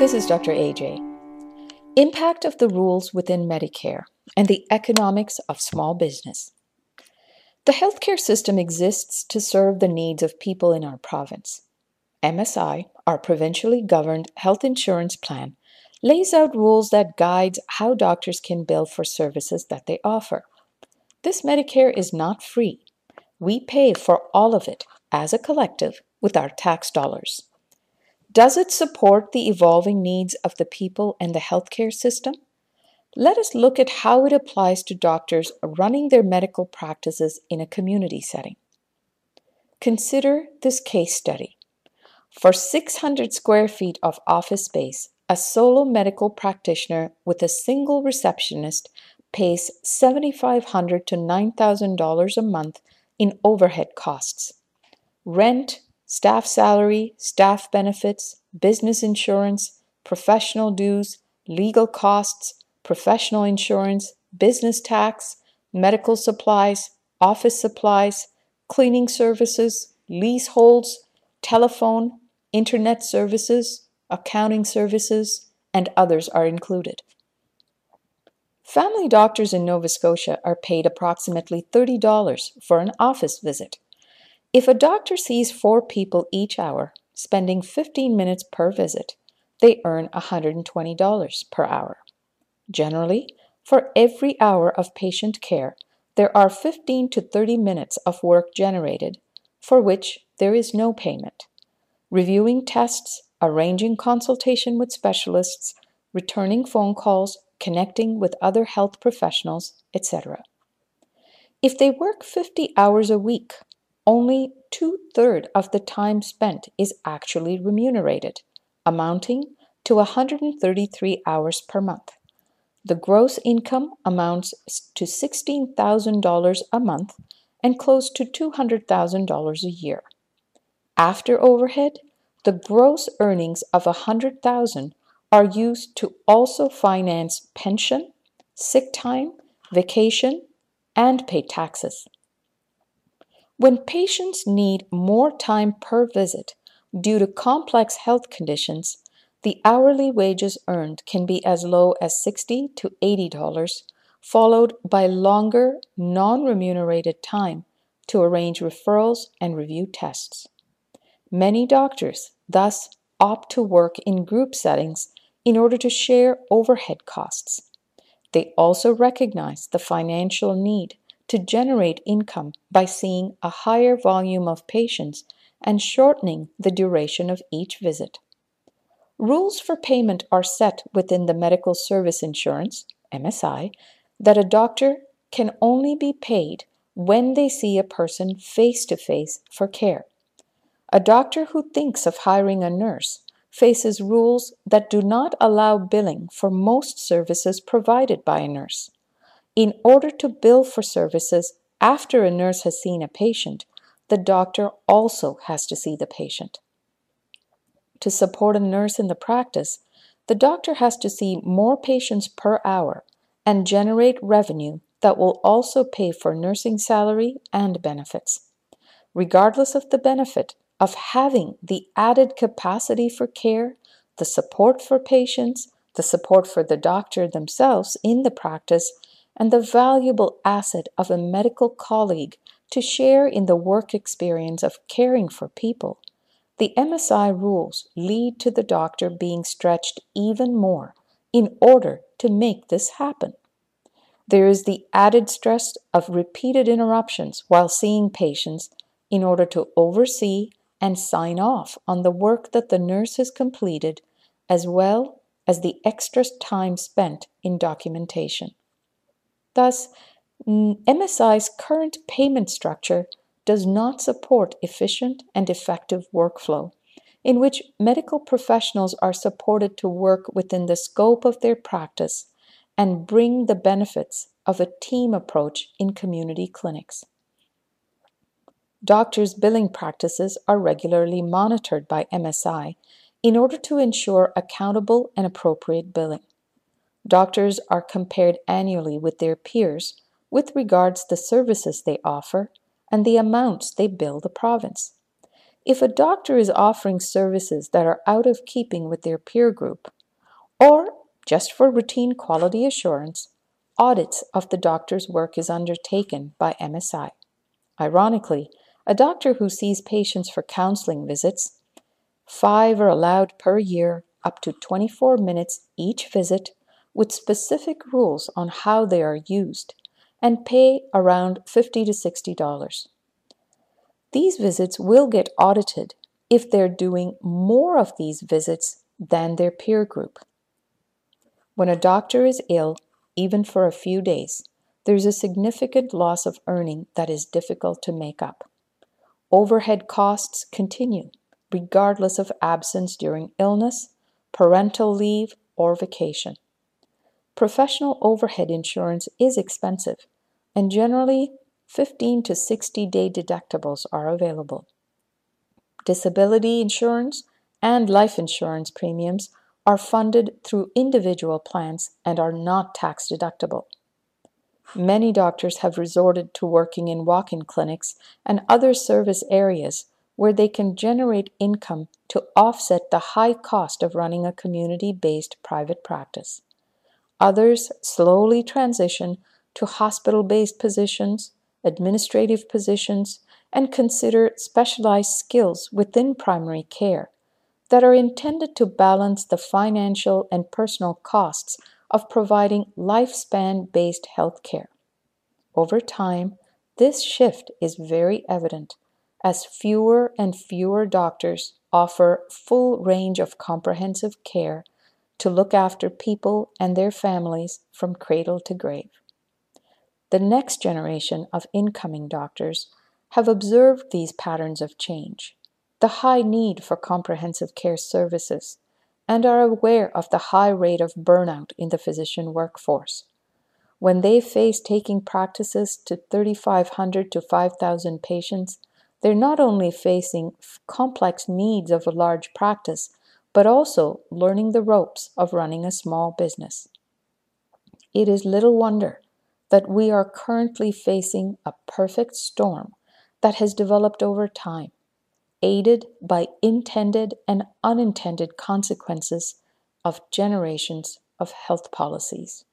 This is Dr. AJ. Impact of the rules within Medicare and the economics of small business. The healthcare system exists to serve the needs of people in our province. MSI, our provincially governed health insurance plan, lays out rules that guides how doctors can bill for services that they offer. This Medicare is not free. We pay for all of it as a collective with our tax dollars. Does it support the evolving needs of the people and the healthcare system? Let us look at how it applies to doctors running their medical practices in a community setting. Consider this case study. For 600 square feet of office space, a solo medical practitioner with a single receptionist pays 7,500 to $9,000 a month in overhead costs. Rent, staff salary, staff benefits, business insurance, professional dues, legal costs, professional insurance, business tax, medical supplies, office supplies, cleaning services, leaseholds, telephone, internet services, accounting services, and others are included. Family doctors in Nova Scotia are paid approximately $30 for an office visit. If a doctor sees four people each hour, spending 15 minutes per visit, they earn $120 per hour. Generally, for every hour of patient care, there are 15 to 30 minutes of work generated for which there is no payment. Reviewing tests, arranging consultation with specialists, returning phone calls, connecting with other health professionals, etc. If they work 50 hours a week, only two thirds of the time spent is actually remunerated, amounting to 133 hours per month. The gross income amounts to $16,000 a month and close to $200,000 a year. After overhead, the gross earnings of 100,000 are used to also finance pension, sick time, vacation, and pay taxes. When patients need more time per visit due to complex health conditions, the hourly wages earned can be as low as 60 to $80, followed by longer, non remunerated time to arrange referrals and review tests. Many doctors thus opt to work in group settings in order to share overhead costs. They also recognize the financial need to generate income by seeing a higher volume of patients and shortening the duration of each visit. Rules for payment are set within the Medical Service Insurance, MSI, that a doctor can only be paid when they see a person face to face for care. A doctor who thinks of hiring a nurse faces rules that do not allow billing for most services provided by a nurse. In order to bill for services after a nurse has seen a patient, the doctor also has to see the patient. To support a nurse in the practice, the doctor has to see more patients per hour and generate revenue that will also pay for nursing salary and benefits. Regardless of the benefit of having the added capacity for care, the support for patients, the support for the doctor themselves in the practice, and the valuable asset of a medical colleague to share in the work experience of caring for people, the MSI rules lead to the doctor being stretched even more in order to make this happen. There is the added stress of repeated interruptions while seeing patients in order to oversee and sign off on the work that the nurse has completed, as well as the extra time spent in documentation. Thus, MSI's current payment structure does not support efficient and effective workflow, in which medical professionals are supported to work within the scope of their practice and bring the benefits of a team approach in community clinics. Doctors' billing practices are regularly monitored by MSI in order to ensure accountable and appropriate billing. Doctors are compared annually with their peers with regards to the services they offer and the amounts they bill the province. if a doctor is offering services that are out of keeping with their peer group, or just for routine quality assurance, audits of the doctor's work is undertaken by MSI. Ironically, a doctor who sees patients for counseling visits, five are allowed per year, up to 24 minutes each visit, with specific rules on how they are used, and pay around 50 to $60. These visits will get audited if they're doing more of these visits than their peer group. When a doctor is ill, even for a few days, there's a significant loss of earning that is difficult to make up. Overhead costs continue, regardless of absence during illness, parental leave, or vacation. Professional overhead insurance is expensive, and generally 15 to 60 day deductibles are available. Disability insurance and life insurance premiums are funded through individual plans and are not tax deductible. Many doctors have resorted to working in walk in clinics and other service areas where they can generate income to offset the high cost of running a community based private practice. Others slowly transition to hospital based positions, administrative positions, and consider specialized skills within primary care that are intended to balance the financial and personal costs of providing lifespan based health care. Over time, this shift is very evident as fewer and fewer doctors offer full range of comprehensive care to look after people and their families from cradle to grave. The next generation of incoming doctors have observed these patterns of change the high need for comprehensive care services, and are aware of the high rate of burnout in the physician workforce. When they face taking practices to 3,500 to 5,000 patients, they're not only facing complex needs of a large practice, but also learning the ropes of running a small business. It is little wonder that we are currently facing a perfect storm that has developed over time aided by intended and unintended consequences of generations of health policies.